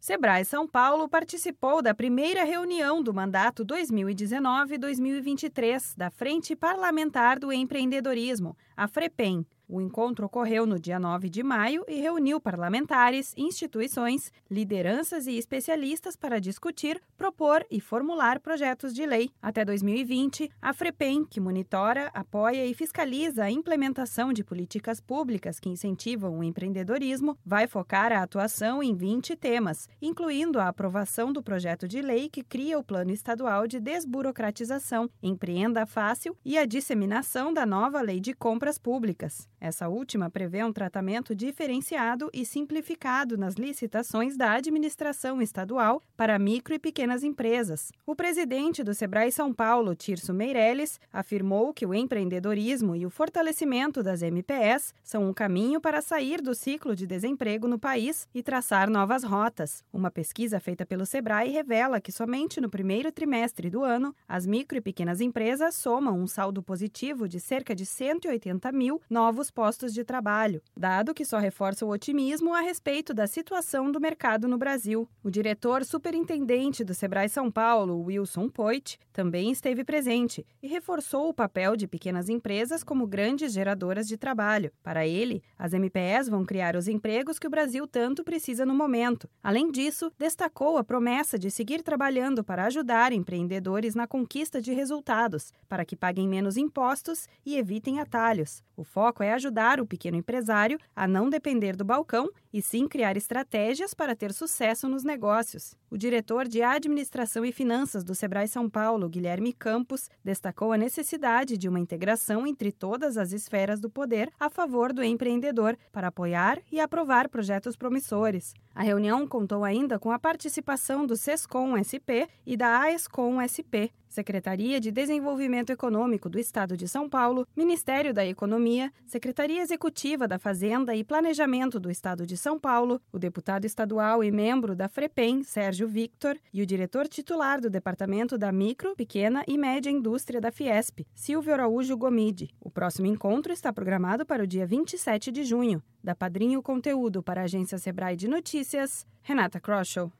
Sebrae São Paulo participou da primeira reunião do mandato 2019-2023 da Frente Parlamentar do Empreendedorismo, a FREPEM. O encontro ocorreu no dia 9 de maio e reuniu parlamentares, instituições, lideranças e especialistas para discutir, propor e formular projetos de lei. Até 2020, a FREPEM, que monitora, apoia e fiscaliza a implementação de políticas públicas que incentivam o empreendedorismo, vai focar a atuação em 20 temas, incluindo a aprovação do projeto de lei que cria o Plano Estadual de Desburocratização, Empreenda Fácil e a disseminação da nova Lei de Compras Públicas. Essa última prevê um tratamento diferenciado e simplificado nas licitações da administração estadual para micro e pequenas empresas. O presidente do Sebrae São Paulo, Tirso Meirelles, afirmou que o empreendedorismo e o fortalecimento das MPS são um caminho para sair do ciclo de desemprego no país e traçar novas rotas. Uma pesquisa feita pelo Sebrae revela que somente no primeiro trimestre do ano, as micro e pequenas empresas somam um saldo positivo de cerca de 180 mil novos postos de trabalho, dado que só reforça o otimismo a respeito da situação do mercado no Brasil. O diretor superintendente do Sebrae São Paulo, Wilson Poit, também esteve presente e reforçou o papel de pequenas empresas como grandes geradoras de trabalho. Para ele, as MPS vão criar os empregos que o Brasil tanto precisa no momento. Além disso, destacou a promessa de seguir trabalhando para ajudar empreendedores na conquista de resultados, para que paguem menos impostos e evitem atalhos. O foco é ajudar o pequeno empresário a não depender do balcão e sim criar estratégias para ter sucesso nos negócios. O diretor de Administração e Finanças do Sebrae São Paulo, Guilherme Campos, destacou a necessidade de uma integração entre todas as esferas do poder a favor do empreendedor para apoiar e aprovar projetos promissores. A reunião contou ainda com a participação do SESCOM SP e da AESCOM SP, Secretaria de Desenvolvimento Econômico do Estado de São Paulo, Ministério da Economia, Secretaria Executiva da Fazenda e Planejamento do Estado de São Paulo, o deputado estadual e membro da FREPEM, Sérgio Victor, e o diretor titular do Departamento da Micro, Pequena e Média Indústria da Fiesp, Silvio Araújo Gomide. O próximo encontro está programado para o dia 27 de junho. Da Padrinho Conteúdo para a agência Sebrae de Notícias, Renata Kroschel.